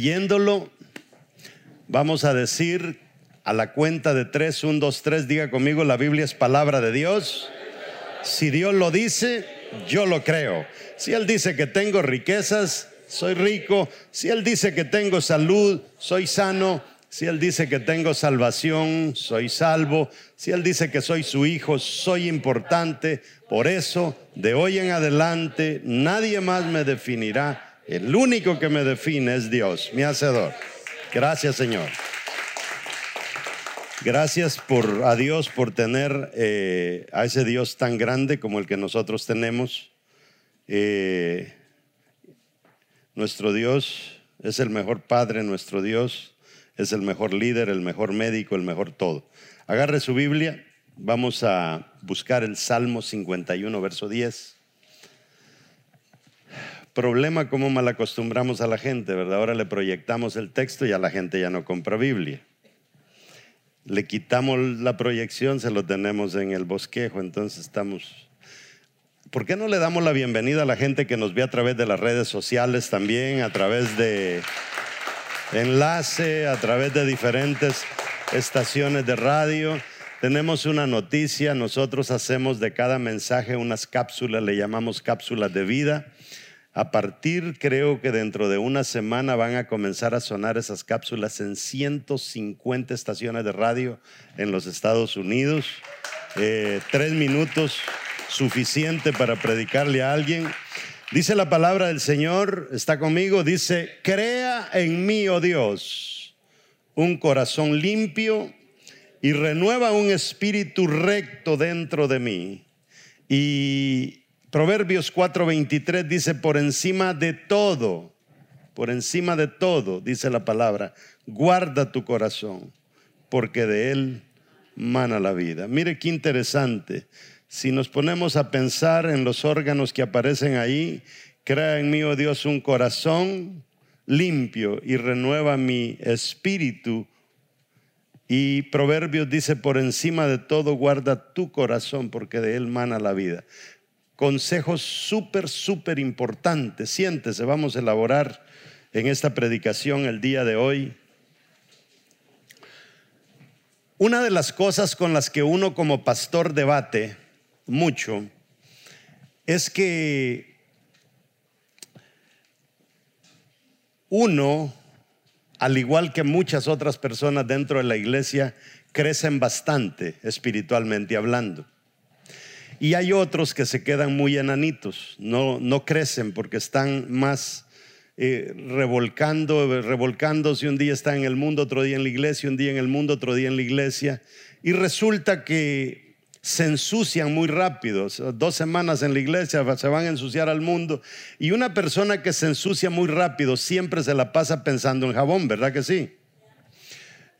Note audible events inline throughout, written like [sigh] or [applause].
Creyéndolo, vamos a decir a la cuenta de tres, un, dos, tres, diga conmigo, la Biblia es palabra de Dios. Si Dios lo dice, yo lo creo. Si Él dice que tengo riquezas, soy rico. Si Él dice que tengo salud, soy sano. Si Él dice que tengo salvación, soy salvo. Si Él dice que soy su hijo, soy importante. Por eso, de hoy en adelante, nadie más me definirá. El único que me define es Dios, mi hacedor. Gracias, Señor. Gracias por, a Dios por tener eh, a ese Dios tan grande como el que nosotros tenemos. Eh, nuestro Dios es el mejor Padre, nuestro Dios es el mejor líder, el mejor médico, el mejor todo. Agarre su Biblia, vamos a buscar el Salmo 51, verso 10. Problema cómo mal acostumbramos a la gente, ¿verdad? Ahora le proyectamos el texto y a la gente ya no compra Biblia. Le quitamos la proyección, se lo tenemos en el bosquejo, entonces estamos ¿Por qué no le damos la bienvenida a la gente que nos ve a través de las redes sociales también, a través de enlace, a través de diferentes estaciones de radio? Tenemos una noticia, nosotros hacemos de cada mensaje unas cápsulas, le llamamos cápsulas de vida. A partir, creo que dentro de una semana van a comenzar a sonar esas cápsulas en 150 estaciones de radio en los Estados Unidos. Eh, tres minutos suficiente para predicarle a alguien. Dice la palabra del Señor, está conmigo, dice, crea en mí, oh Dios, un corazón limpio y renueva un espíritu recto dentro de mí. Y Proverbios 4:23 dice, por encima de todo, por encima de todo, dice la palabra, guarda tu corazón, porque de él mana la vida. Mire qué interesante. Si nos ponemos a pensar en los órganos que aparecen ahí, crea en mí, oh Dios, un corazón limpio y renueva mi espíritu. Y Proverbios dice, por encima de todo, guarda tu corazón, porque de él mana la vida. Consejos súper, súper importantes. Siéntese, vamos a elaborar en esta predicación el día de hoy. Una de las cosas con las que uno como pastor debate mucho es que uno, al igual que muchas otras personas dentro de la iglesia, crecen bastante espiritualmente hablando. Y hay otros que se quedan muy enanitos, no, no crecen porque están más eh, revolcando, revolcándose. Un día está en el mundo, otro día en la iglesia, un día en el mundo, otro día en la iglesia. Y resulta que se ensucian muy rápido. Dos semanas en la iglesia se van a ensuciar al mundo. Y una persona que se ensucia muy rápido siempre se la pasa pensando en jabón, ¿verdad que sí?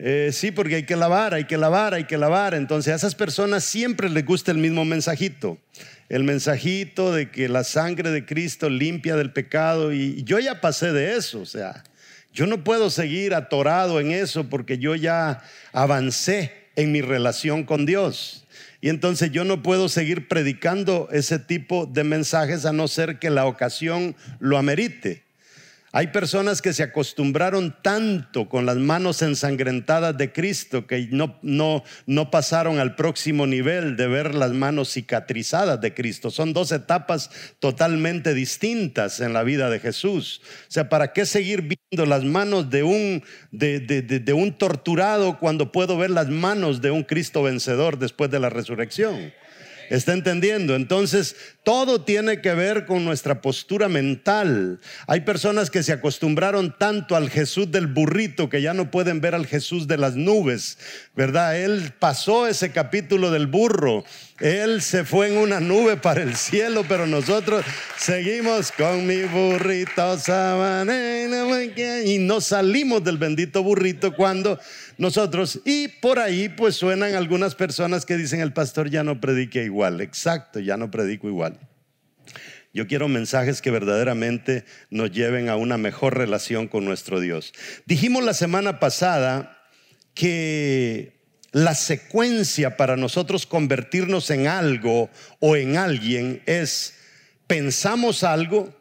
Eh, sí, porque hay que lavar, hay que lavar, hay que lavar. Entonces a esas personas siempre les gusta el mismo mensajito. El mensajito de que la sangre de Cristo limpia del pecado. Y yo ya pasé de eso. O sea, yo no puedo seguir atorado en eso porque yo ya avancé en mi relación con Dios. Y entonces yo no puedo seguir predicando ese tipo de mensajes a no ser que la ocasión lo amerite. Hay personas que se acostumbraron tanto con las manos ensangrentadas de Cristo que no, no, no pasaron al próximo nivel de ver las manos cicatrizadas de Cristo. Son dos etapas totalmente distintas en la vida de Jesús. O sea, ¿para qué seguir viendo las manos de un, de, de un torturado cuando puedo ver las manos de un Cristo vencedor después de la resurrección? ¿Está entendiendo? Entonces, todo tiene que ver con nuestra postura mental. Hay personas que se acostumbraron tanto al Jesús del burrito que ya no pueden ver al Jesús de las nubes, ¿verdad? Él pasó ese capítulo del burro. Él se fue en una nube para el cielo, pero nosotros seguimos con mi burrito y no salimos del bendito burrito cuando nosotros. Y por ahí pues suenan algunas personas que dicen el pastor ya no predique igual. Exacto, ya no predico igual. Yo quiero mensajes que verdaderamente nos lleven a una mejor relación con nuestro Dios. Dijimos la semana pasada que la secuencia para nosotros convertirnos en algo o en alguien es pensamos algo,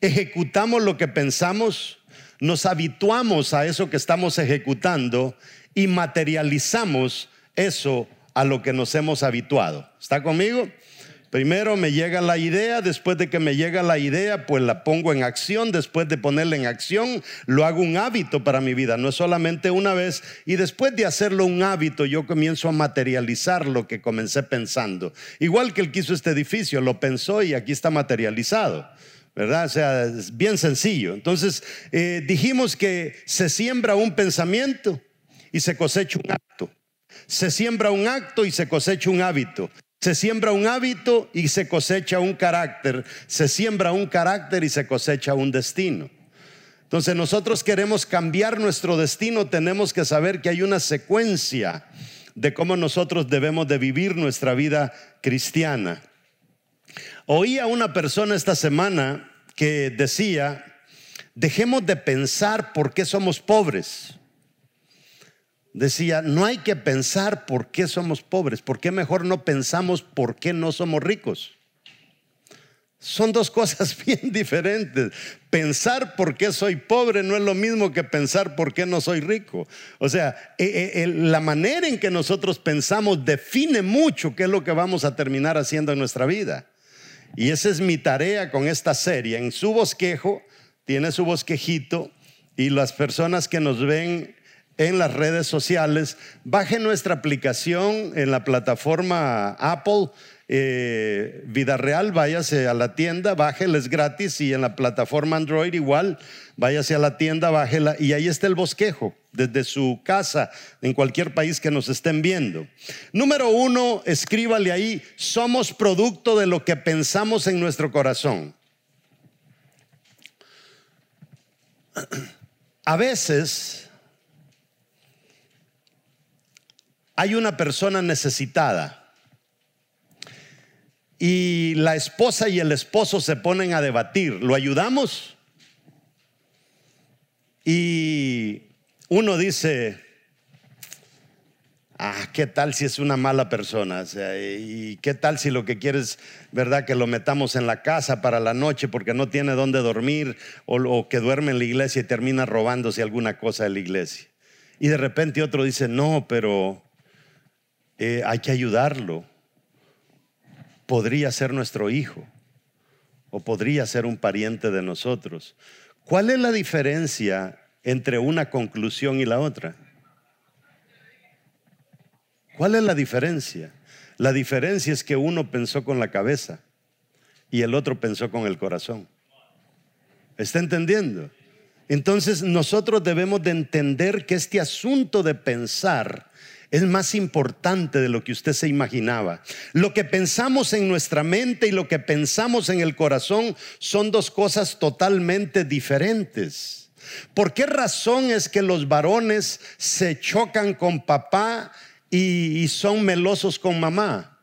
ejecutamos lo que pensamos, nos habituamos a eso que estamos ejecutando y materializamos eso a lo que nos hemos habituado. ¿Está conmigo? Primero me llega la idea, después de que me llega la idea, pues la pongo en acción, después de ponerla en acción, lo hago un hábito para mi vida, no es solamente una vez, y después de hacerlo un hábito, yo comienzo a materializar lo que comencé pensando. Igual que el que hizo este edificio, lo pensó y aquí está materializado. ¿Verdad? O sea, es bien sencillo. Entonces, eh, dijimos que se siembra un pensamiento y se cosecha un acto. Se siembra un acto y se cosecha un hábito. Se siembra un hábito y se cosecha un carácter. Se siembra un carácter y se cosecha un destino. Entonces nosotros queremos cambiar nuestro destino, tenemos que saber que hay una secuencia de cómo nosotros debemos de vivir nuestra vida cristiana. Oí a una persona esta semana que decía, dejemos de pensar por qué somos pobres decía, no hay que pensar por qué somos pobres, por qué mejor no pensamos por qué no somos ricos. Son dos cosas [laughs] bien diferentes. Pensar por qué soy pobre no es lo mismo que pensar por qué no soy rico. O sea, eh, eh, la manera en que nosotros pensamos define mucho qué es lo que vamos a terminar haciendo en nuestra vida. Y esa es mi tarea con esta serie. En su bosquejo, tiene su bosquejito, y las personas que nos ven en las redes sociales. Baje nuestra aplicación en la plataforma Apple. Eh, Vida Real, váyase a la tienda, bájeles gratis y en la plataforma Android igual, váyase a la tienda, bájela y ahí está el bosquejo desde su casa en cualquier país que nos estén viendo. Número uno, escríbale ahí, somos producto de lo que pensamos en nuestro corazón. A veces hay una persona necesitada y la esposa y el esposo se ponen a debatir, ¿lo ayudamos? Y uno dice, ah, ¿qué tal si es una mala persona? ¿Y qué tal si lo que quieres, verdad, que lo metamos en la casa para la noche porque no tiene dónde dormir o, que duerme en la iglesia y termina robándose alguna cosa de la iglesia? Y de repente otro dice, no, pero eh, hay que ayudarlo. Podría ser nuestro hijo o podría ser un pariente de nosotros. ¿Cuál es la diferencia entre una conclusión y la otra? ¿Cuál es la diferencia? La diferencia es que uno pensó con la cabeza y el otro pensó con el corazón. ¿Está entendiendo? Entonces nosotros debemos de entender que este asunto de pensar es más importante de lo que usted se imaginaba. Lo que pensamos en nuestra mente y lo que pensamos en el corazón son dos cosas totalmente diferentes. ¿Por qué razón es que los varones se chocan con papá y, son melosos con mamá?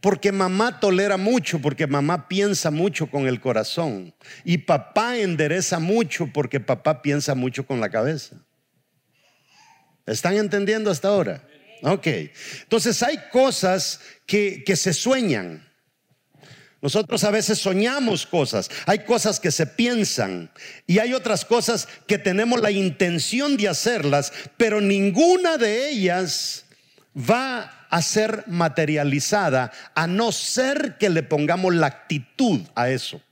Porque mamá tolera mucho, porque mamá piensa mucho con el corazón. Y papá endereza mucho porque papá piensa mucho con la cabeza. ¿Están entendiendo hasta ahora? Ok. Entonces hay cosas que, que se sueñan. Nosotros a veces soñamos cosas, hay cosas que se piensan y hay otras cosas que tenemos la intención de hacerlas, pero ninguna de ellas va a ser materializada a no ser que le pongamos la actitud a eso.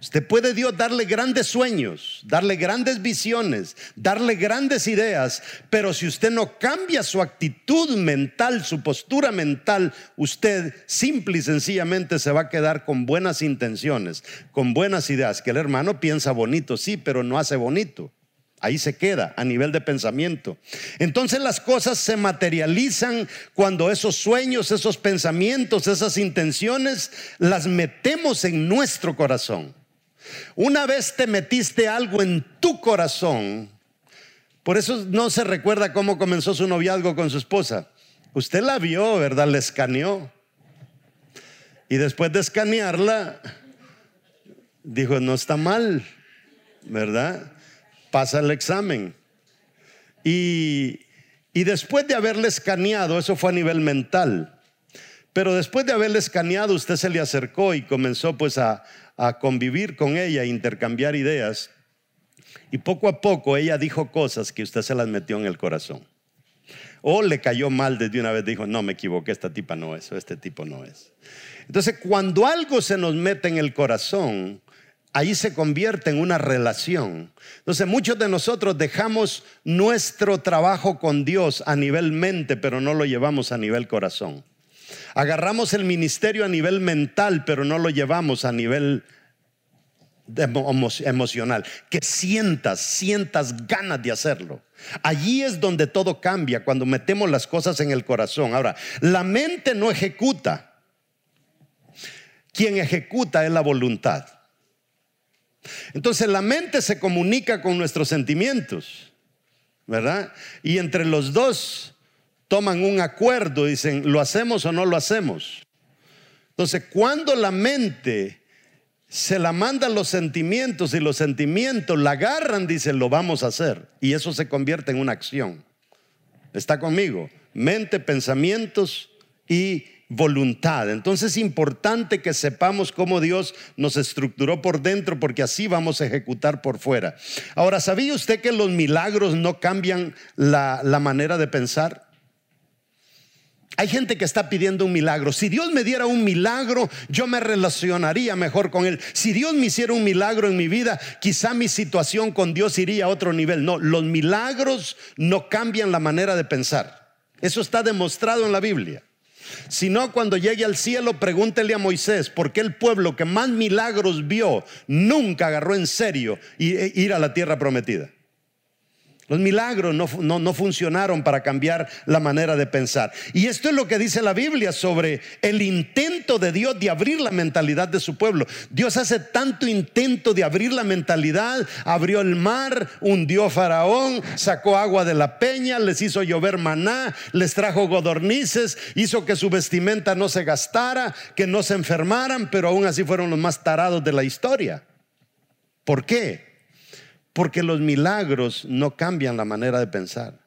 Usted puede Dios darle grandes sueños, darle grandes visiones, darle grandes ideas, pero si usted no cambia su actitud mental, su postura mental, usted simple y sencillamente se va a quedar con buenas intenciones, con buenas ideas, que el hermano piensa bonito, sí, pero no hace bonito. Ahí se queda a nivel de pensamiento. Entonces las cosas se materializan cuando esos sueños, esos pensamientos, esas intenciones las metemos en nuestro corazón. Una vez te metiste algo en tu corazón, por eso no se recuerda cómo comenzó su noviazgo con su esposa. Usted la vio, ¿verdad? Le escaneó. Y después de escanearla, dijo, no está mal, ¿verdad? Pasa el examen. Y, y después de haberle escaneado, eso fue a nivel mental. Pero después de haberle escaneado, usted se le acercó y comenzó pues a, a convivir con ella, intercambiar ideas. Y poco a poco ella dijo cosas que usted se las metió en el corazón. O le cayó mal desde una vez, dijo, no, me equivoqué, esta tipa no es, o este tipo no es. Entonces, cuando algo se nos mete en el corazón, ahí se convierte en una relación. Entonces, muchos de nosotros dejamos nuestro trabajo con Dios a nivel mente, pero no lo llevamos a nivel corazón. Agarramos el ministerio a nivel mental, pero no lo llevamos a nivel emocional. Que sientas, sientas ganas de hacerlo. Allí es donde todo cambia, cuando metemos las cosas en el corazón. Ahora, la mente no ejecuta. Quien ejecuta es la voluntad. Entonces la mente se comunica con nuestros sentimientos, ¿verdad? Y entre los dos toman un acuerdo, dicen, ¿lo hacemos o no lo hacemos? Entonces, cuando la mente se la mandan los sentimientos y los sentimientos la agarran, dicen, lo vamos a hacer. Y eso se convierte en una acción. ¿Está conmigo? Mente, pensamientos y voluntad. Entonces es importante que sepamos cómo Dios nos estructuró por dentro porque así vamos a ejecutar por fuera. Ahora, ¿sabía usted que los milagros no cambian la, la manera de pensar? Hay gente que está pidiendo un milagro. Si Dios me diera un milagro, yo me relacionaría mejor con Él. Si Dios me hiciera un milagro en mi vida, quizá mi situación con Dios iría a otro nivel. No, los milagros no cambian la manera de pensar. Eso está demostrado en la Biblia. Si no, cuando llegue al cielo, pregúntele a Moisés por qué el pueblo que más milagros vio nunca agarró en serio e, ir a la tierra prometida. Los milagros no, funcionaron para cambiar la manera de pensar. Y esto es lo que dice la Biblia sobre el intento de Dios de abrir la mentalidad de su pueblo. Dios hace tanto intento de abrir la mentalidad, abrió el mar, hundió Faraón, sacó agua de la peña, les hizo llover maná, les trajo godornices, hizo que su vestimenta no se gastara, que no se enfermaran, pero aún así fueron los más tarados de la historia. ¿Por qué? Porque los milagros no cambian la manera de pensar.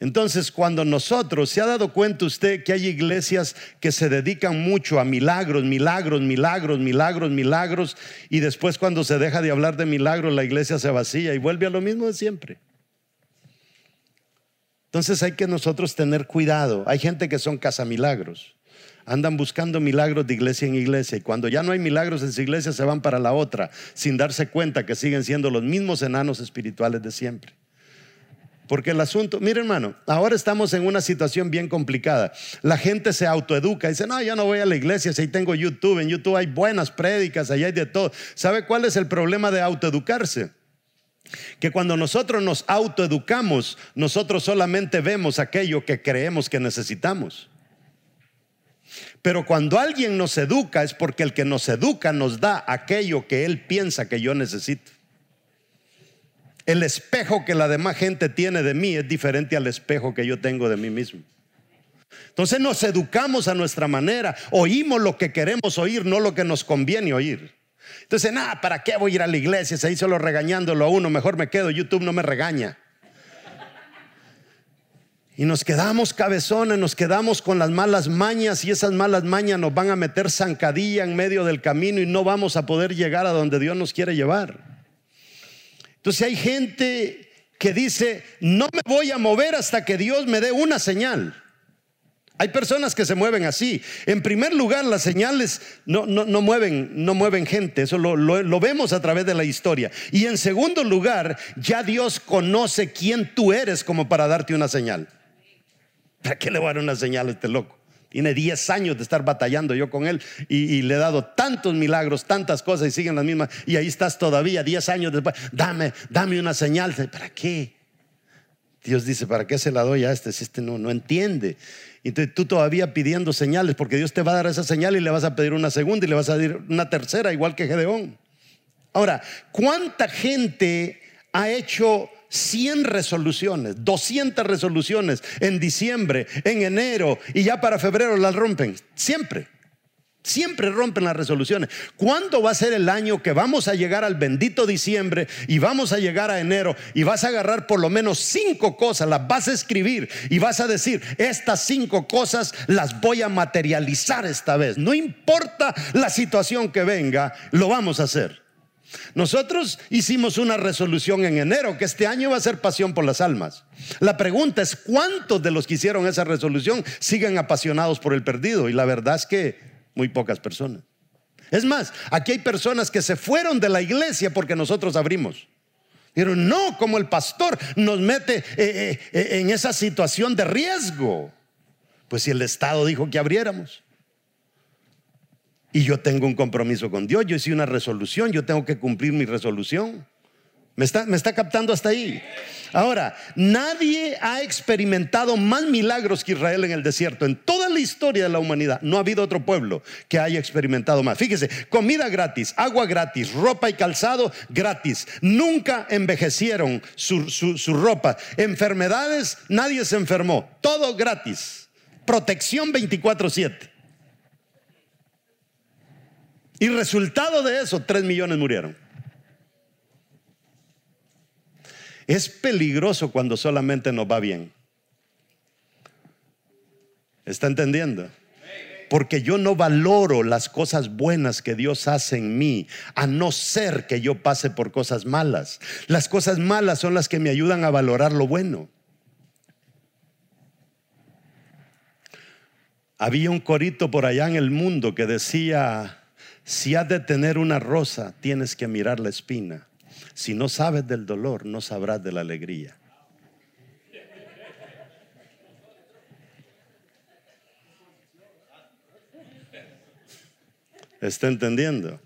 Entonces, cuando nosotros, ¿se ha dado cuenta usted que hay iglesias que se dedican mucho a milagros, milagros, milagros, milagros, milagros, y después cuando se deja de hablar de milagros, la iglesia se vacía y vuelve a lo mismo de siempre? Entonces hay que nosotros tener cuidado. Hay gente que son casamilagros andan buscando milagros de iglesia en iglesia y cuando ya no hay milagros en su iglesia se van para la otra sin darse cuenta que siguen siendo los mismos enanos espirituales de siempre. Porque el asunto, mire hermano, ahora estamos en una situación bien complicada. La gente se autoeduca, dice, no, yo no voy a la iglesia, si ahí tengo YouTube, en YouTube hay buenas prédicas, allá hay de todo. ¿Sabe cuál es el problema de autoeducarse? Que cuando nosotros nos autoeducamos, nosotros solamente vemos aquello que creemos que necesitamos. Pero cuando alguien nos educa es porque el que nos educa nos da aquello que él piensa que yo necesito. El espejo que la demás gente tiene de mí es diferente al espejo que yo tengo de mí mismo. Entonces nos educamos a nuestra manera, oímos lo que queremos oír, no lo que nos conviene oír. Entonces, nada, ¿para qué voy a ir a la iglesia? Se hizo lo regañándolo a uno, mejor me quedo, YouTube no me regaña. Y nos quedamos cabezones, nos quedamos con las malas mañas y esas malas mañas nos van a meter zancadilla en medio del camino y no vamos a poder llegar a donde Dios nos quiere llevar. Entonces hay gente que dice, no me voy a mover hasta que Dios me dé una señal. Hay personas que se mueven así. En primer lugar, las señales no, no, mueven, no mueven gente. Eso lo, lo, vemos a través de la historia. Y en segundo lugar, ya Dios conoce quién tú eres como para darte una señal. ¿Para qué le voy a dar una señal a este loco? Tiene 10 años de estar batallando yo con él y, le he dado tantos milagros, tantas cosas y siguen las mismas. Y ahí estás todavía, 10 años después. Dame, dame una señal. ¿Para qué? Dios dice, ¿para qué se la doy a este si este no, no entiende? Entonces tú todavía pidiendo señales, porque Dios te va a dar esa señal y le vas a pedir una segunda y le vas a pedir una tercera, igual que Gedeón. Ahora, ¿cuánta gente ha hecho 100 resoluciones, 200 resoluciones en diciembre, en enero y ya para febrero las rompen. Siempre. Siempre rompen las resoluciones. ¿Cuándo va a ser el año que vamos a llegar al bendito diciembre y vamos a llegar a enero y vas a agarrar por lo menos cinco cosas, las vas a escribir y vas a decir, estas cinco cosas las voy a materializar esta vez. No importa la situación que venga, lo vamos a hacer. Nosotros hicimos una resolución en enero que este año va a ser pasión por las almas. La pregunta es cuántos de los que hicieron esa resolución siguen apasionados por el perdido y la verdad es que muy pocas personas. Es más, aquí hay personas que se fueron de la iglesia porque nosotros abrimos. Pero no, como el pastor nos mete eh, eh, eh, en esa situación de riesgo. Pues si el Estado dijo que abriéramos. Y yo tengo un compromiso con Dios, yo hice una resolución, yo tengo que cumplir mi resolución. ¿Me está, me está captando hasta ahí? Ahora, nadie ha experimentado más milagros que Israel en el desierto. En toda la historia de la humanidad no ha habido otro pueblo que haya experimentado más. Fíjese, comida gratis, agua gratis, ropa y calzado gratis. Nunca envejecieron su, su ropa. Enfermedades, nadie se enfermó. Todo gratis. Protección 24/7. Y resultado de eso, tres millones murieron. Es peligroso cuando solamente nos va bien. ¿Está entendiendo? Porque yo no valoro las cosas buenas que Dios hace en mí, a no ser que yo pase por cosas malas. Las cosas malas son las que me ayudan a valorar lo bueno. Había un corito por allá en el mundo que decía, si has de tener una rosa, tienes que mirar la espina. Si no sabes del dolor, no sabrás de la alegría. ¿Está entendiendo?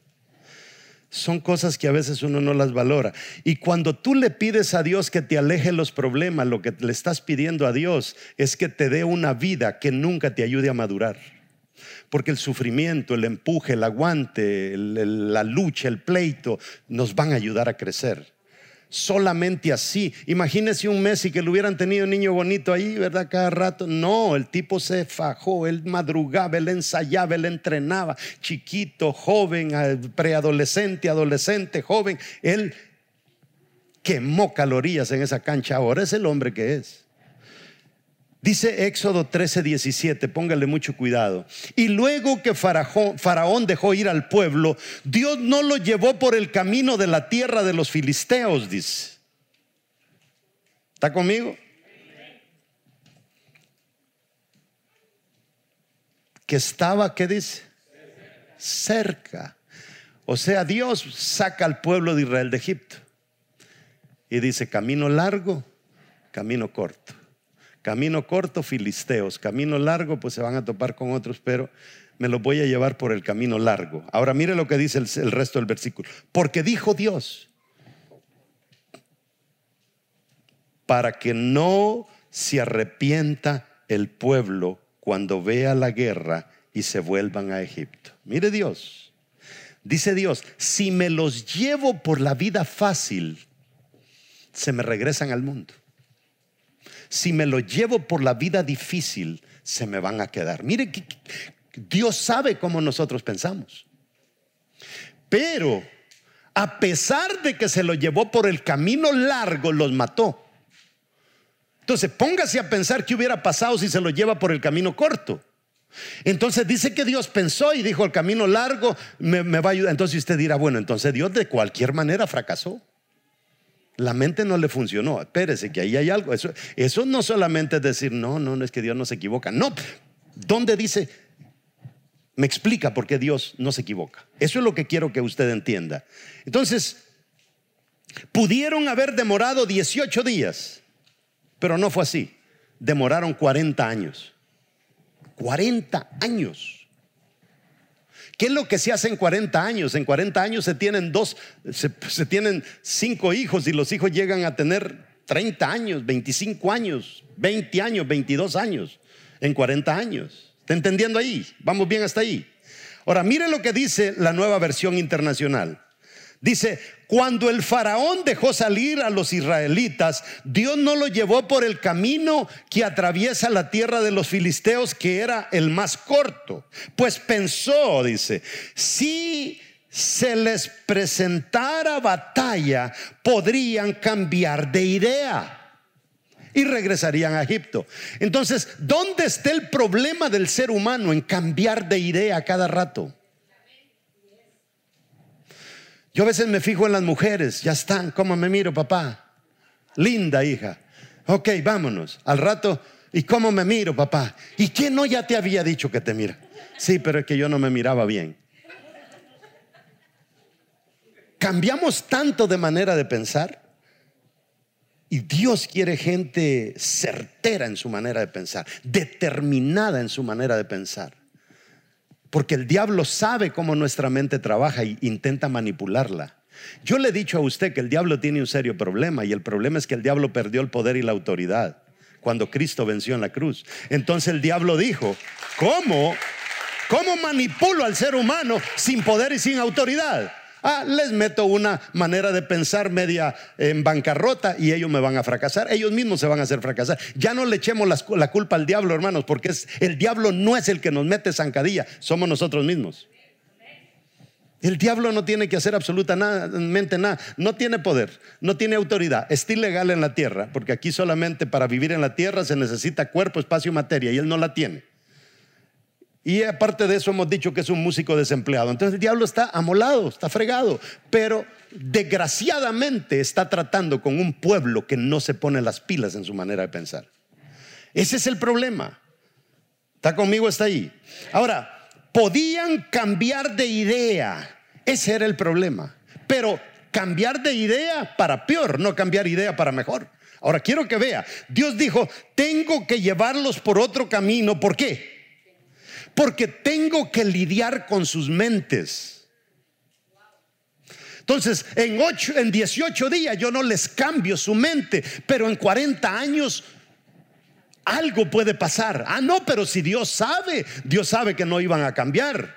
Son cosas que a veces uno no las valora. Y cuando tú le pides a Dios que te aleje los problemas, lo que le estás pidiendo a Dios es que te dé una vida que nunca te ayude a madurar. Porque el sufrimiento, el empuje, el aguante, la lucha, el pleito, nos van a ayudar a crecer. Solamente así. Imagínese un Messi que le hubieran tenido un niño bonito ahí, ¿verdad? Cada rato. No, el tipo se fajó, él madrugaba, él ensayaba, él entrenaba, chiquito, joven, preadolescente, adolescente, joven. Él quemó calorías en esa cancha. Ahora es el hombre que es. Dice Éxodo 13, 17, póngale mucho cuidado. Y luego que Faraón, dejó ir al pueblo, Dios no lo llevó por el camino de la tierra de los filisteos, dice. ¿Está conmigo? Que estaba, ¿qué dice? Cerca. O sea, Dios saca al pueblo de Israel de Egipto. Y dice, camino largo, camino corto. Camino corto, filisteos. Camino largo, pues se van a topar con otros, pero me los voy a llevar por el camino largo. Ahora mire lo que dice el, resto del versículo. Porque dijo Dios, para que no se arrepienta el pueblo cuando vea la guerra y se vuelvan a Egipto. Mire Dios, dice Dios, si me los llevo por la vida fácil, se me regresan al mundo si me lo llevo por la vida difícil, se me van a quedar. Mire, Dios sabe cómo nosotros pensamos. Pero a pesar de que se lo llevó por el camino largo, los mató. Entonces, póngase a pensar qué hubiera pasado si se lo lleva por el camino corto. Entonces dice que Dios pensó y dijo, el camino largo me, va a ayudar. Entonces usted dirá, bueno, entonces Dios de cualquier manera fracasó. La mente no le funcionó. Espérese que ahí hay algo. Eso, no solamente es decir, no, no, no es que Dios no se equivoca. No. ¿Dónde dice? Me explica por qué Dios no se equivoca. Eso es lo que quiero que usted entienda. Entonces, pudieron haber demorado 18 días, pero no fue así. Demoraron 40 años. 40 años. ¿Qué es lo que se hace en 40 años? En 40 años se tienen dos, se, tienen cinco hijos y los hijos llegan a tener 30 años, 25 años, 20 años, 22 años, en 40 años. ¿Está entendiendo ahí? Vamos bien hasta ahí. Ahora, mire lo que dice la nueva versión internacional. Dice, cuando el faraón dejó salir a los israelitas, Dios no lo llevó por el camino que atraviesa la tierra de los filisteos, que era el más corto. Pues pensó, dice, si se les presentara batalla, podrían cambiar de idea y regresarían a Egipto. Entonces, ¿dónde está el problema del ser humano en cambiar de idea cada rato? Yo a veces me fijo en las mujeres, ya están, ¿cómo me miro, papá? Linda hija. Ok, vámonos. Al rato, ¿y cómo me miro, papá? ¿Y quién no ya te había dicho que te mira? Sí, pero es que yo no me miraba bien. Cambiamos tanto de manera de pensar. Y Dios quiere gente certera en su manera de pensar, determinada en su manera de pensar. Porque el diablo sabe cómo nuestra mente trabaja e intenta manipularla. Yo le he dicho a usted que el diablo tiene un serio problema y el problema es que el diablo perdió el poder y la autoridad cuando Cristo venció en la cruz. Entonces el diablo dijo, ¿cómo? ¿Cómo manipulo al ser humano sin poder y sin autoridad? Ah, les meto una manera de pensar media en bancarrota y ellos me van a fracasar. Ellos mismos se van a hacer fracasar. Ya no le echemos la, culpa al diablo, hermanos, porque es, el diablo no es el que nos mete zancadilla, somos nosotros mismos. El diablo no tiene que hacer absolutamente nada, no tiene poder, no tiene autoridad, está ilegal en la tierra, porque aquí solamente para vivir en la tierra se necesita cuerpo, espacio y materia, y él no la tiene. Y aparte de eso hemos dicho que es un músico desempleado. Entonces el diablo está amolado, está fregado, pero desgraciadamente está tratando con un pueblo que no se pone las pilas en su manera de pensar. Ese es el problema. ¿Está conmigo? Está ahí. Ahora, podían cambiar de idea. Ese era el problema. Pero cambiar de idea para peor, no cambiar idea para mejor. Ahora quiero que vea, Dios dijo, tengo que llevarlos por otro camino. ¿Por qué? Porque tengo que lidiar con sus mentes. Entonces, en, ocho, en 18 días yo no les cambio su mente, pero en 40 años algo puede pasar. Ah, no, pero si Dios sabe, Dios sabe que no iban a cambiar.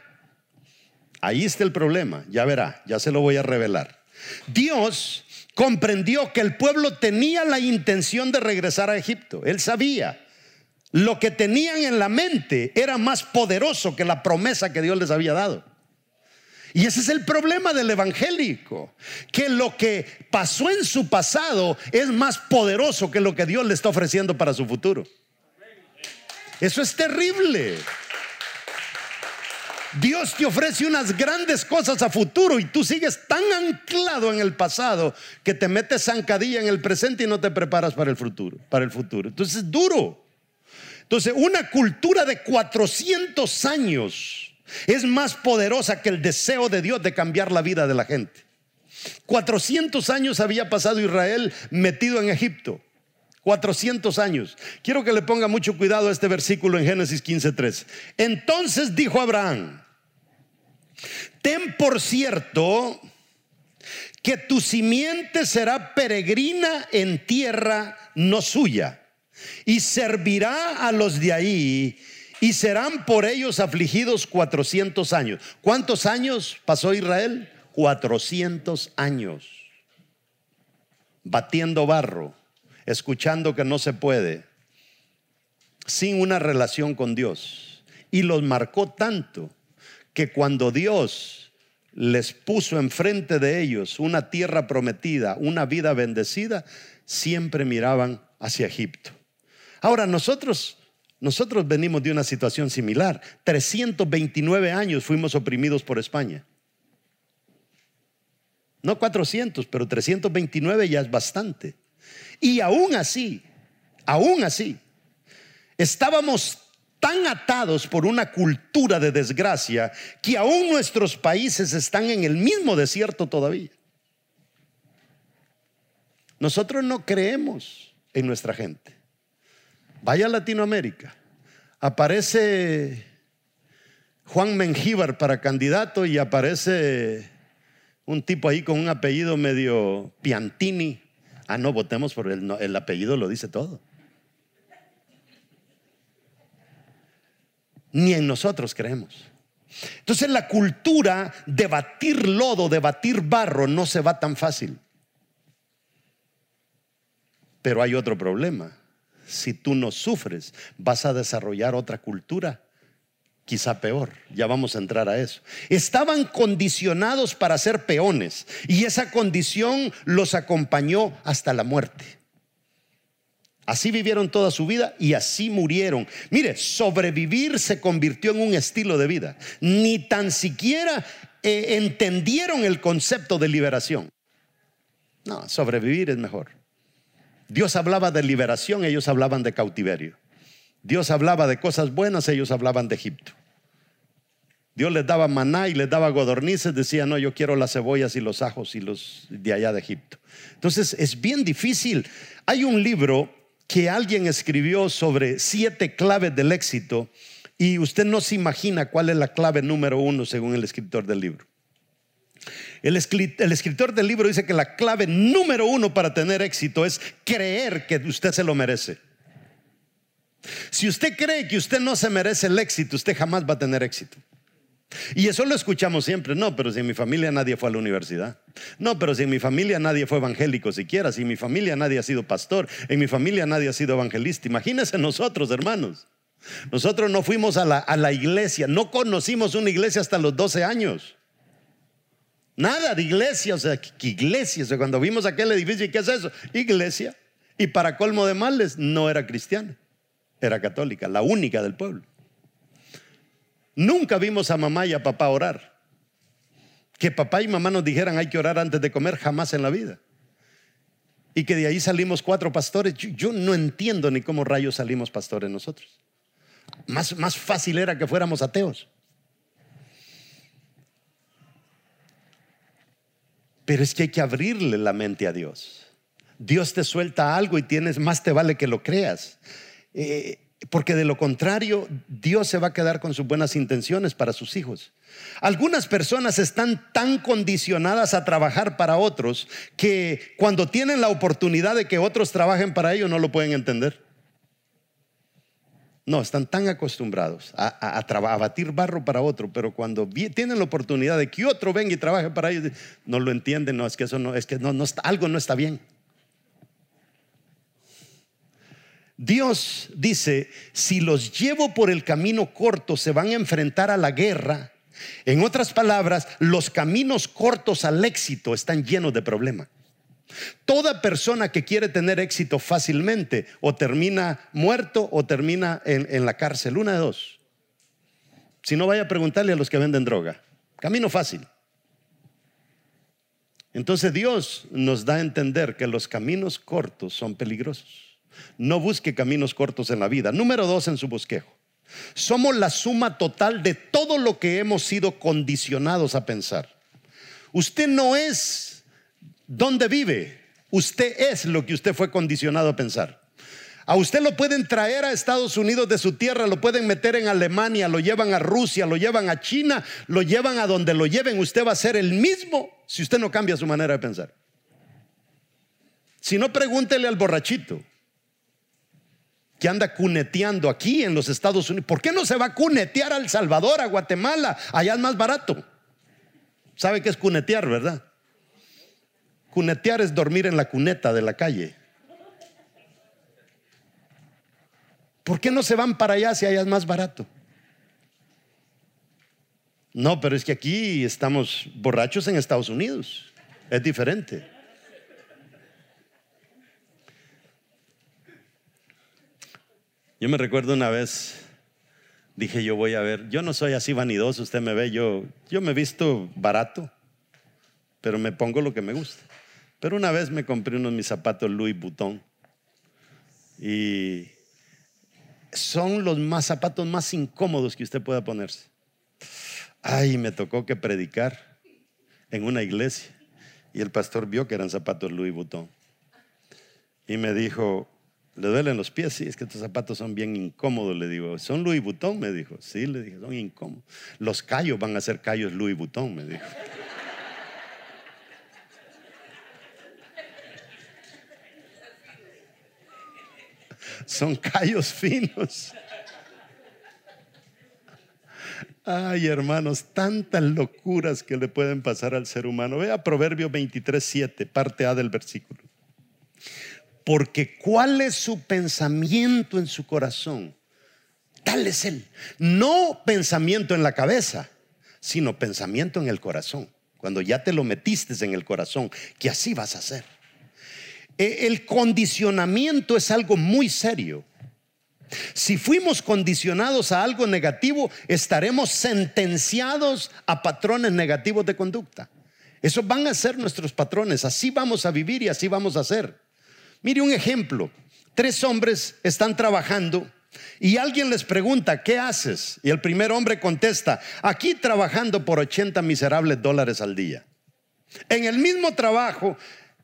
Ahí está el problema, ya verá, ya se lo voy a revelar. Dios comprendió que el pueblo tenía la intención de regresar a Egipto, él sabía lo que tenían en la mente era más poderoso que la promesa que Dios les había dado. Y ese es el problema del evangélico, que lo que pasó en su pasado es más poderoso que lo que Dios le está ofreciendo para su futuro. Eso es terrible. Dios te ofrece unas grandes cosas a futuro y tú sigues tan anclado en el pasado que te metes zancadilla en el presente y no te preparas para el futuro, para el futuro. Entonces es duro. Entonces, una cultura de 400 años es más poderosa que el deseo de Dios de cambiar la vida de la gente. 400 años había pasado Israel metido en Egipto. 400 años. Quiero que le ponga mucho cuidado a este versículo en Génesis 15:3. Entonces dijo Abraham: Ten por cierto que tu simiente será peregrina en tierra no suya y servirá a los de ahí y serán por ellos afligidos 400 años. ¿Cuántos años pasó Israel? 400 años. Batiendo barro, escuchando que no se puede, sin una relación con Dios. Y los marcó tanto que cuando Dios les puso enfrente de ellos una tierra prometida, una vida bendecida, siempre miraban hacia Egipto. Ahora nosotros, nosotros venimos de una situación similar. 329 años fuimos oprimidos por España. No 400, pero 329 ya es bastante. Y aún así, aún así, estábamos tan atados por una cultura de desgracia que aún nuestros países están en el mismo desierto todavía. Nosotros no creemos en nuestra gente. Vaya a Latinoamérica. Aparece Juan Mengíbar para candidato y aparece un tipo ahí con un apellido medio Piantini. Ah, no, votemos por el, el apellido, lo dice todo. Ni en nosotros creemos. Entonces la cultura de batir lodo, de batir barro, no se va tan fácil. Pero hay otro problema si tú no sufres, vas a desarrollar otra cultura, quizá peor. Ya vamos a entrar a eso. Estaban condicionados para ser peones y esa condición los acompañó hasta la muerte. Así vivieron toda su vida y así murieron. Mire, sobrevivir se convirtió en un estilo de vida. Ni tan siquiera eh, entendieron el concepto de liberación. No, sobrevivir es mejor. Dios hablaba de liberación, ellos hablaban de cautiverio. Dios hablaba de cosas buenas, ellos hablaban de Egipto. Dios les daba maná y les daba godornices, decía, no, yo quiero las cebollas y los ajos y los de allá de Egipto. Entonces es bien difícil. Hay un libro que alguien escribió sobre siete claves del éxito y usted no se imagina cuál es la clave número uno según el escritor del libro. El, escritor del libro dice que la clave número uno para tener éxito es creer que usted se lo merece. Si usted cree que usted no se merece el éxito, usted jamás va a tener éxito. Y eso lo escuchamos siempre. No, pero si en mi familia nadie fue a la universidad. No, pero si en mi familia nadie fue evangélico siquiera. Si en mi familia nadie ha sido pastor. En mi familia nadie ha sido evangelista. Imagínense nosotros, hermanos. Nosotros no fuimos a la, a la iglesia. No conocimos una iglesia hasta los 12 años. Nada de iglesia. O sea, ¿qué iglesia? O sea, cuando vimos aquel edificio, ¿qué es eso? Iglesia. Y para colmo de males, no era cristiana. Era católica, la única del pueblo. Nunca vimos a mamá y a papá orar. Que papá y mamá nos dijeran hay que orar antes de comer, jamás en la vida. Y que de ahí salimos cuatro pastores. Yo, no entiendo ni cómo rayos salimos pastores nosotros. Más, más fácil era que fuéramos ateos. Pero es que hay que abrirle la mente a Dios. Dios te suelta algo y tienes más te vale que lo creas. Eh, porque de lo contrario, Dios se va a quedar con sus buenas intenciones para sus hijos. Algunas personas están tan condicionadas a trabajar para otros que cuando tienen la oportunidad de que otros trabajen para ellos no lo pueden entender. No, están tan acostumbrados a, a, batir barro para otro, pero cuando tienen la oportunidad de que otro venga y trabaje para ellos, no lo entienden, no, es que eso no, es que no, no algo no está bien. Dios dice, si los llevo por el camino corto, se van a enfrentar a la guerra. En otras palabras, los caminos cortos al éxito están llenos de problemas. Toda persona que quiere tener éxito fácilmente o termina muerto o termina en, la cárcel, una de dos. Si no, vaya a preguntarle a los que venden droga. Camino fácil. Entonces Dios nos da a entender que los caminos cortos son peligrosos. No busque caminos cortos en la vida. Número dos en su bosquejo. Somos la suma total de todo lo que hemos sido condicionados a pensar. Usted no es donde vive, usted es lo que usted fue condicionado a pensar. A usted lo pueden traer a Estados Unidos de su tierra, lo pueden meter en Alemania, lo llevan a Rusia, lo llevan a China, lo llevan a donde lo lleven. Usted va a ser el mismo si usted no cambia su manera de pensar. Si no, pregúntele al borrachito que anda cuneteando aquí en los Estados Unidos. ¿Por qué no se va a cunetear a El Salvador, a Guatemala? Allá es más barato. ¿Sabe qué es cunetear, verdad? Cunetear es dormir en la cuneta de la calle. ¿Por qué no se van para allá si allá es más barato? No, pero es que aquí estamos borrachos en Estados Unidos. Es diferente. Yo me recuerdo una vez, dije yo voy a ver, yo no soy así vanidoso, usted me ve, yo, yo me visto barato, pero me pongo lo que me gusta. Pero una vez me compré unos mis zapatos Louis Vuitton y son los más zapatos más incómodos que usted pueda ponerse. Ay, me tocó que predicar en una iglesia y el pastor vio que eran zapatos Louis Vuitton y me dijo, ¿Le duelen los pies? Sí, es que estos zapatos son bien incómodos, le digo. ¿Son Louis Vuitton? Me dijo. Sí, le dije, son incómodos. Los callos van a ser callos Louis Vuitton, me dijo. Son callos finos. Ay, hermanos, tantas locuras que le pueden pasar al ser humano. Vea Proverbio 23, 7, parte A del versículo. Porque cuál es su pensamiento en su corazón, tal es él. No pensamiento en la cabeza, sino pensamiento en el corazón. Cuando ya te lo metiste en el corazón, que así vas a hacer. Eh, el condicionamiento es algo muy serio. Si fuimos condicionados a algo negativo, estaremos sentenciados a patrones negativos de conducta. Esos van a ser nuestros patrones, así vamos a vivir y así vamos a hacer. Mire un ejemplo, tres hombres están trabajando y alguien les pregunta, ¿qué haces? Y el primer hombre contesta, aquí trabajando por 80 miserables dólares al día. En el mismo trabajo,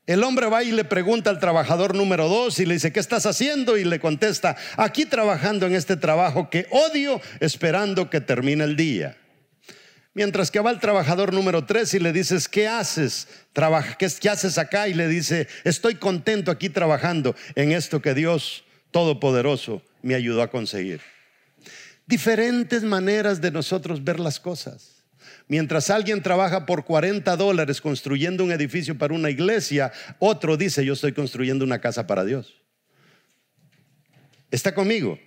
el hombre va y le pregunta al trabajador número dos y le dice, ¿qué estás haciendo? Y le contesta, aquí trabajando en este trabajo que odio esperando que termine el día. Mientras que va el trabajador número tres y le dices, ¿qué haces? ¿Qué, ¿Qué haces acá? Y le dice, estoy contento aquí trabajando en esto que Dios Todopoderoso me ayudó a conseguir. Diferentes maneras de nosotros ver las cosas. Mientras alguien trabaja por 40 dólares construyendo un edificio para una iglesia, otro dice, yo estoy construyendo una casa para Dios. ¿Está conmigo?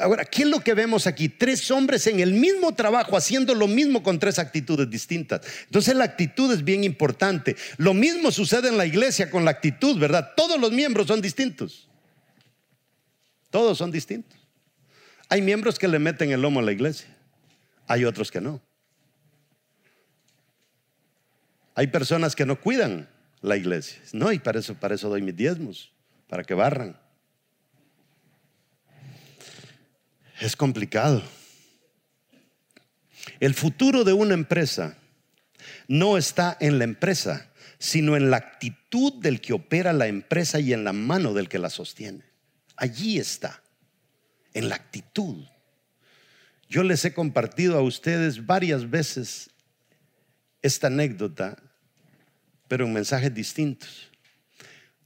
ahora, ¿qué es lo que vemos aquí? Tres hombres en el mismo trabajo haciendo lo mismo con tres actitudes distintas. Entonces la actitud es bien importante. Lo mismo sucede en la iglesia con la actitud, ¿verdad? Todos los miembros son distintos. Todos son distintos. Hay miembros que le meten el lomo a la iglesia. Hay otros que no. Hay personas que no cuidan la iglesia. No, y para eso, para eso doy mis diezmos, para que barran. Es complicado. El futuro de una empresa no está en la empresa, sino en la actitud del que opera la empresa y en la mano del que la sostiene. Allí está, en la actitud. Yo les he compartido a ustedes varias veces esta anécdota, pero en mensajes distintos.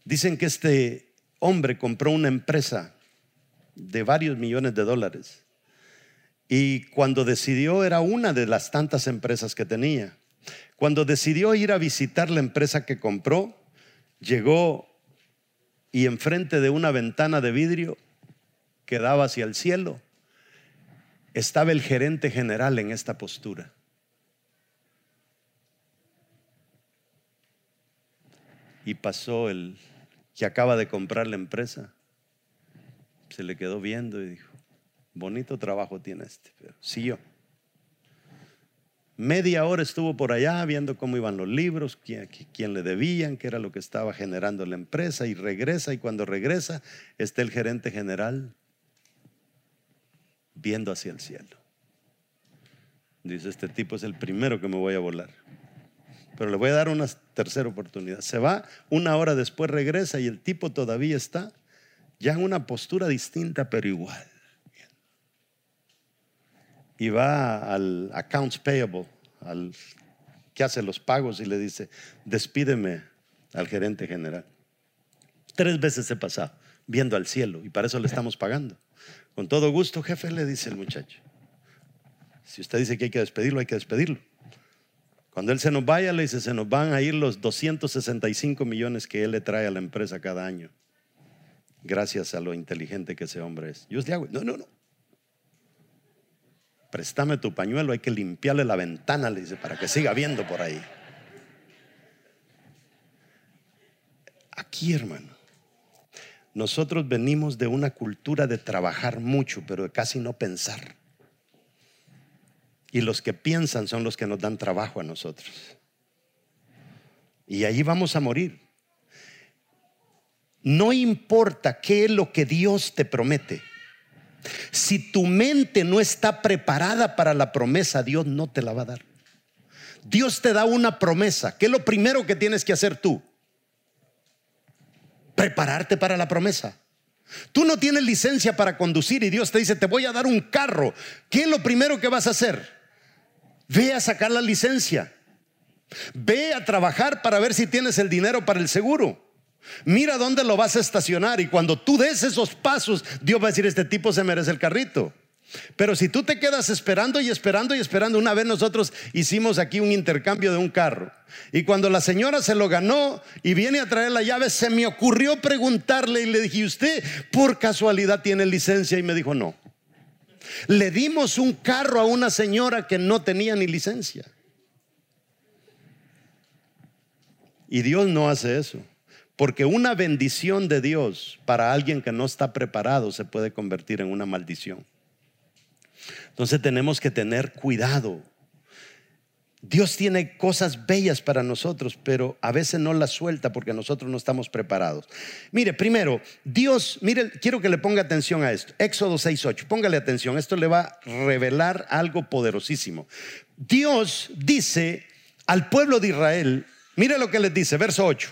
Dicen que este hombre compró una empresa de varios millones de dólares y cuando decidió era una de las tantas empresas que tenía. Cuando decidió ir a visitar la empresa que compró, llegó y enfrente de una ventana de vidrio que daba hacia el cielo, estaba el gerente general en esta postura. Y pasó el que acaba de comprar la empresa. Se le quedó viendo y dijo, bonito trabajo tiene este, pero siguió. Media hora estuvo por allá viendo cómo iban los libros, quién, quién, le debían, qué era lo que estaba generando la empresa y regresa y cuando regresa está el gerente general viendo hacia el cielo. Dice, este tipo es el primero que me voy a volar pero le voy a dar una tercera oportunidad. Se va, una hora después regresa y el tipo todavía está ya en una postura distinta, pero igual. Y va al accounts payable, al que hace los pagos y le dice, despídeme al gerente general. Tres veces he pasado viendo al cielo y para eso le estamos pagando. Con todo gusto, jefe, le dice el muchacho. Si usted dice que hay que despedirlo, hay que despedirlo. Cuando Él se nos vaya, le dice, se nos van a ir los 265 millones que Él le trae a la empresa cada año. Gracias a lo inteligente que ese hombre es. Yo le hago, no, no, no. Préstame tu pañuelo, hay que limpiarle la ventana, le dice, para que siga viendo por ahí. Aquí, hermano, nosotros venimos de una cultura de trabajar mucho, pero de casi no pensar. Y los que piensan son los que nos dan trabajo a nosotros. Y ahí vamos a morir. No importa qué es lo que Dios te promete. Si tu mente no está preparada para la promesa, Dios no te la va a dar. Dios te da una promesa. ¿Qué es lo primero que tienes que hacer tú? Prepararte para la promesa. Tú no tienes licencia para conducir y Dios te dice, te voy a dar un carro. ¿Qué es lo primero que vas a hacer? Ve a sacar la licencia. Ve a trabajar para ver si tienes el dinero para el seguro. Mira dónde lo vas a estacionar y cuando tú des esos pasos, Dios va a decir, este tipo se merece el carrito. Pero si tú te quedas esperando y esperando y esperando, una vez nosotros hicimos aquí un intercambio de un carro. Y cuando la señora se lo ganó y viene a traer la llave, se me ocurrió preguntarle y le dije, ¿usted por casualidad tiene licencia? Y me dijo, no. Le dimos un carro a una señora que no tenía ni licencia. Y Dios no hace eso. Porque una bendición de Dios para alguien que no está preparado se puede convertir en una maldición. Entonces tenemos que tener cuidado. Dios tiene cosas bellas para nosotros, pero a veces no las suelta porque nosotros no estamos preparados. Mire, primero, Dios, mire, quiero que le ponga atención a esto. Éxodo 6:8. Póngale atención, esto le va a revelar algo poderosísimo. Dios dice al pueblo de Israel, mire lo que les dice, verso 8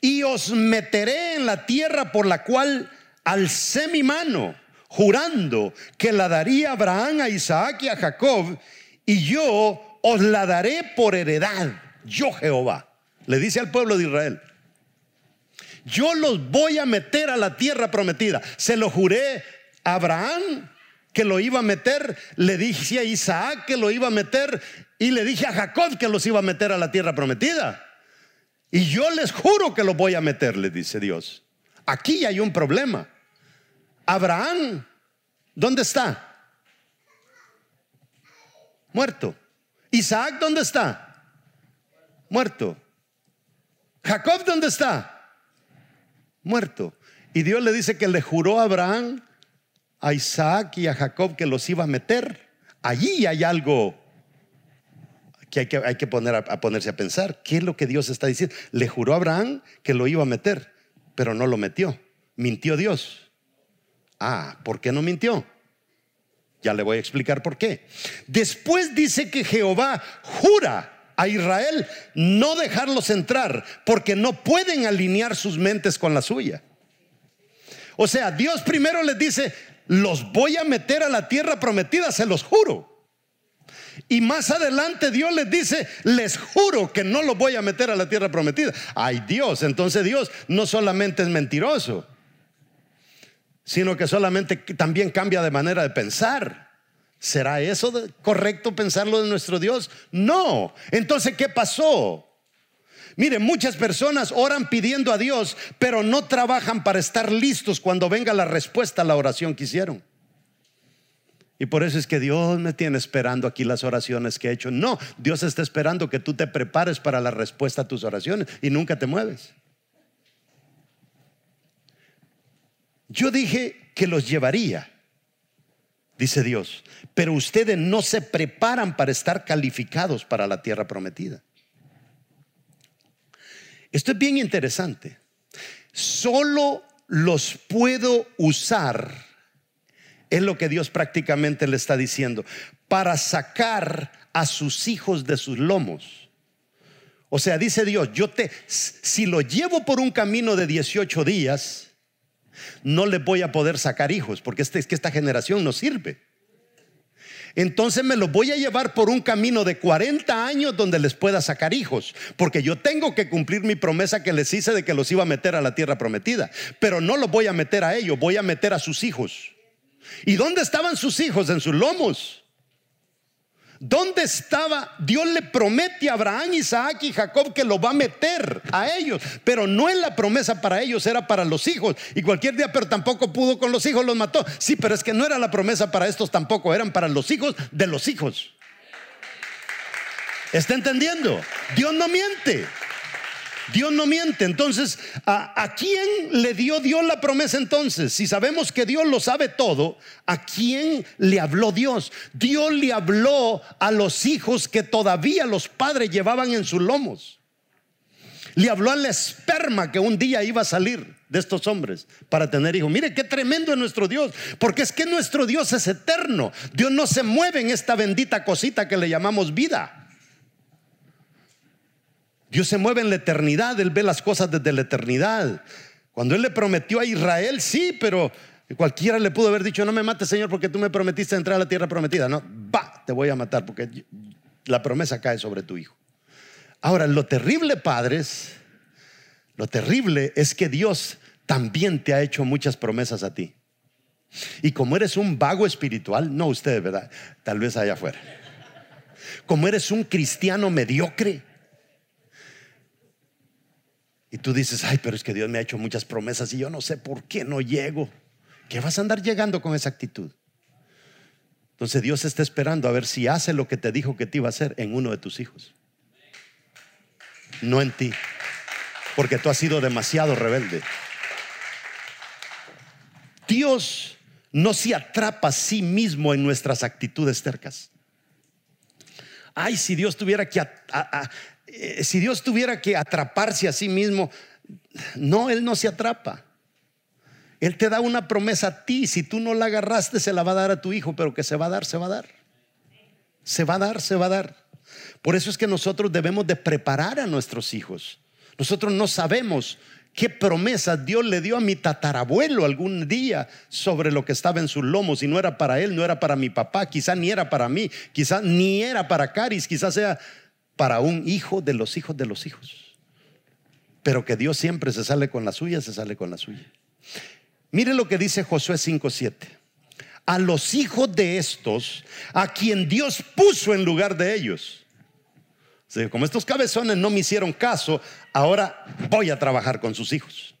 y os meteré en la tierra por la cual alcé mi mano, jurando que la daría a Abraham, a Isaac y a Jacob, y yo os la daré por heredad, yo Jehová. Le dice al pueblo de Israel, yo los voy a meter a la tierra prometida. Se lo juré a Abraham que lo iba a meter, le dije a Isaac que lo iba a meter y le dije a Jacob que los iba a meter a la tierra prometida. Y yo les juro que lo voy a meter, le dice Dios. Aquí hay un problema. Abraham, ¿dónde está? Muerto. Isaac, ¿dónde está? Muerto. Jacob, ¿dónde está? Muerto. Y Dios le dice que le juró a Abraham, a Isaac y a Jacob que los iba a meter. Allí hay algo que hay que, hay que poner a, ponerse a pensar. ¿Qué es lo que Dios está diciendo? Le juró a Abraham que lo iba a meter, pero no lo metió. Mintió Dios. Ah, ¿por qué no mintió? Ya le voy a explicar por qué. Después dice que Jehová jura a Israel no dejarlos entrar porque no pueden alinear sus mentes con la suya. O sea, Dios primero les dice, los voy a meter a la tierra prometida, se los juro. Y más adelante Dios les dice, les juro que no los voy a meter a la tierra prometida. Ay Dios, entonces Dios no solamente es mentiroso, sino que solamente también cambia de manera de pensar. ¿Será eso correcto pensarlo de nuestro Dios? No. Entonces, ¿qué pasó? Mire, muchas personas oran pidiendo a Dios, pero no trabajan para estar listos cuando venga la respuesta a la oración que hicieron. Y por eso es que Dios me tiene esperando aquí las oraciones que he hecho. No, Dios está esperando que tú te prepares para la respuesta a tus oraciones y nunca te mueves. Yo dije que los llevaría, dice Dios, pero ustedes no se preparan para estar calificados para la tierra prometida. Esto es bien interesante. Solo los puedo usar es lo que Dios prácticamente le está diciendo, para sacar a sus hijos de sus lomos. O sea, dice Dios, yo te, si lo llevo por un camino de 18 días, no le voy a poder sacar hijos, porque este, es que esta generación no sirve. Entonces me los voy a llevar por un camino de 40 años donde les pueda sacar hijos, porque yo tengo que cumplir mi promesa que les hice de que los iba a meter a la tierra prometida, pero no los voy a meter a ellos, voy a meter a sus hijos. ¿Y dónde estaban sus hijos? En sus lomos. ¿Dónde estaba? Dios le promete a Abraham, Isaac y Jacob que lo va a meter a ellos, pero no es la promesa para ellos, era para los hijos. Y cualquier día, pero tampoco pudo con los hijos, los mató. Sí, pero es que no era la promesa para estos tampoco, eran para los hijos de los hijos. ¿Está entendiendo? Dios no miente. Dios no miente. Entonces, ¿a, quién le dio Dios la promesa entonces? Si sabemos que Dios lo sabe todo, ¿a quién le habló Dios? Dios le habló a los hijos que todavía los padres llevaban en sus lomos. Le habló al esperma que un día iba a salir de estos hombres para tener hijos. Mire qué tremendo es nuestro Dios, porque es que nuestro Dios es eterno. Dios no se mueve en esta bendita cosita que le llamamos vida. Dios se mueve en la eternidad, Él ve las cosas desde la eternidad. Cuando Él le prometió a Israel, sí, pero cualquiera le pudo haber dicho, no me mates Señor porque tú me prometiste entrar a la tierra prometida. No, va, te voy a matar porque la promesa cae sobre tu hijo. Ahora, lo terrible, padres, lo terrible es que Dios también te ha hecho muchas promesas a ti. Y como eres un vago espiritual, no usted, ¿verdad? Tal vez allá afuera. Como eres un cristiano mediocre, y tú dices, ay, pero es que Dios me ha hecho muchas promesas y yo no sé por qué no llego. ¿Qué vas a andar llegando con esa actitud? Entonces Dios está esperando a ver si hace lo que te dijo que te iba a hacer en uno de tus hijos. No en ti. porque tú has sido demasiado rebelde. Dios no se atrapa a sí mismo en nuestras actitudes tercas. Ay, si Dios tuviera que, eh, si Dios tuviera que atraparse a sí mismo, no, Él no se atrapa. Él te da una promesa a ti, si tú no la agarraste, se la va a dar a tu hijo, pero que se va a dar, se va a dar. Se va a dar, se va a dar. Por eso es que nosotros debemos de preparar a nuestros hijos. Nosotros no sabemos qué promesa Dios le dio a mi tatarabuelo algún día sobre lo que estaba en sus lomos y no era para él, no era para mi papá, quizá ni era para mí, quizá ni era para Caris, quizá sea para un hijo de los hijos de los hijos. Pero que Dios siempre se sale con la suya, se sale con la suya. Mire lo que dice Josué 5:7. A los hijos de estos, a quien Dios puso en lugar de ellos como estos cabezones no me hicieron caso, ahora voy a trabajar con sus hijos.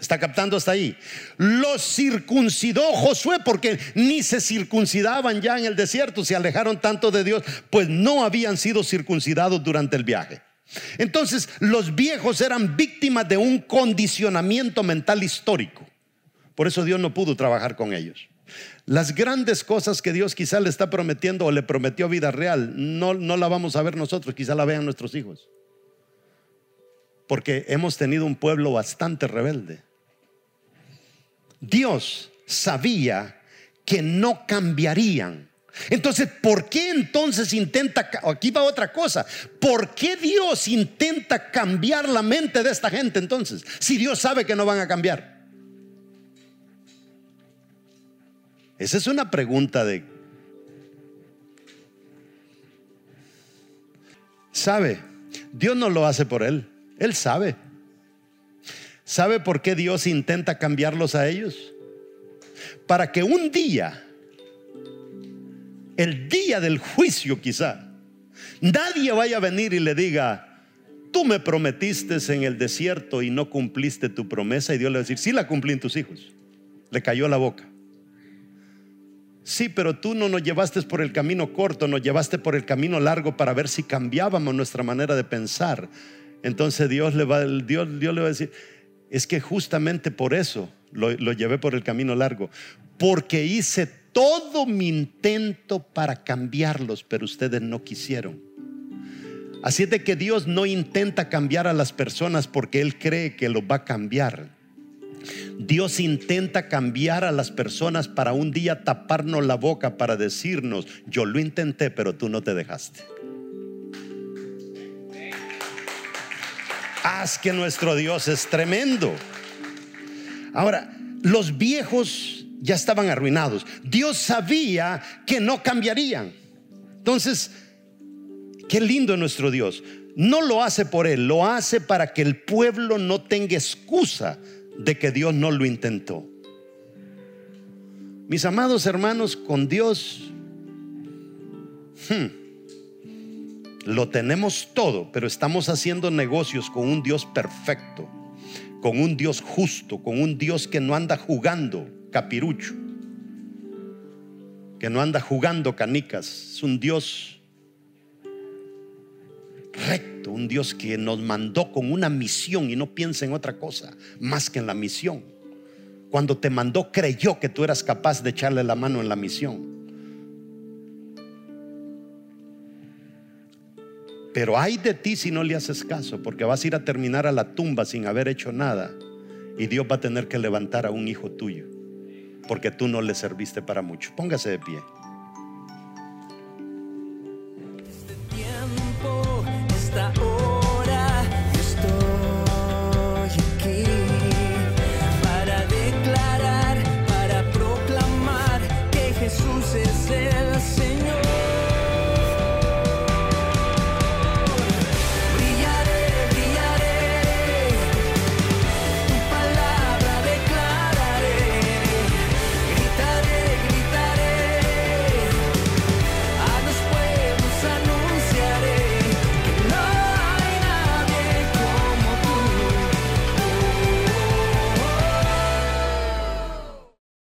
¿Está captando hasta ahí? Los circuncidó Josué porque ni se circuncidaban ya en el desierto, se alejaron tanto de Dios, pues no habían sido circuncidados durante el viaje. Entonces los viejos eran víctimas de un condicionamiento mental histórico. Por eso Dios no pudo trabajar con ellos. Las grandes cosas que Dios quizá le está prometiendo o le prometió vida real, no, no la vamos a ver nosotros, quizá la vean nuestros hijos. Porque hemos tenido un pueblo bastante rebelde. Dios sabía que no cambiarían. Entonces, ¿por qué entonces intenta, aquí va otra cosa, ¿por qué Dios intenta cambiar la mente de esta gente entonces? Si Dios sabe que no van a cambiar. Esa es una pregunta de... ¿Sabe? Dios no lo hace por él. Él sabe. ¿Sabe por qué Dios intenta cambiarlos a ellos? Para que un día, el día del juicio quizá, nadie vaya a venir y le diga, tú me prometiste en el desierto y no cumpliste tu promesa. Y Dios le va a decir, sí la cumplí en tus hijos. Le cayó la boca. Sí, pero tú no nos llevaste por el camino corto, nos llevaste por el camino largo para ver si cambiábamos nuestra manera de pensar. Entonces Dios le va, Dios, Dios le va a decir, es que justamente por eso lo, llevé por el camino largo, porque hice todo mi intento para cambiarlos, pero ustedes no quisieron. Así es de que Dios no intenta cambiar a las personas porque Él cree que los va a cambiar. Dios intenta cambiar a las personas para un día taparnos la boca para decirnos, yo lo intenté, pero tú no te dejaste. Que nuestro Dios es tremendo. Ahora, los viejos ya estaban arruinados. Dios sabía que no cambiarían. Entonces, qué lindo es nuestro Dios. No lo hace por Él, lo hace para que el pueblo no tenga excusa de que Dios no lo intentó. Mis amados hermanos, con Dios hmm, lo tenemos todo, pero estamos haciendo negocios con un Dios perfecto, con un Dios justo, con un Dios que no anda jugando capirucho, que no anda jugando canicas, es un Dios recto, un Dios que nos mandó con una misión y no piensa en otra cosa más que en la misión. Cuando te mandó creyó que tú eras capaz de echarle la mano en la misión. Pero hay de ti si no le haces caso, porque vas a ir a terminar a la tumba sin haber hecho nada. Y Dios va a tener que levantar a un hijo tuyo, porque tú no le serviste para mucho. Póngase de pie.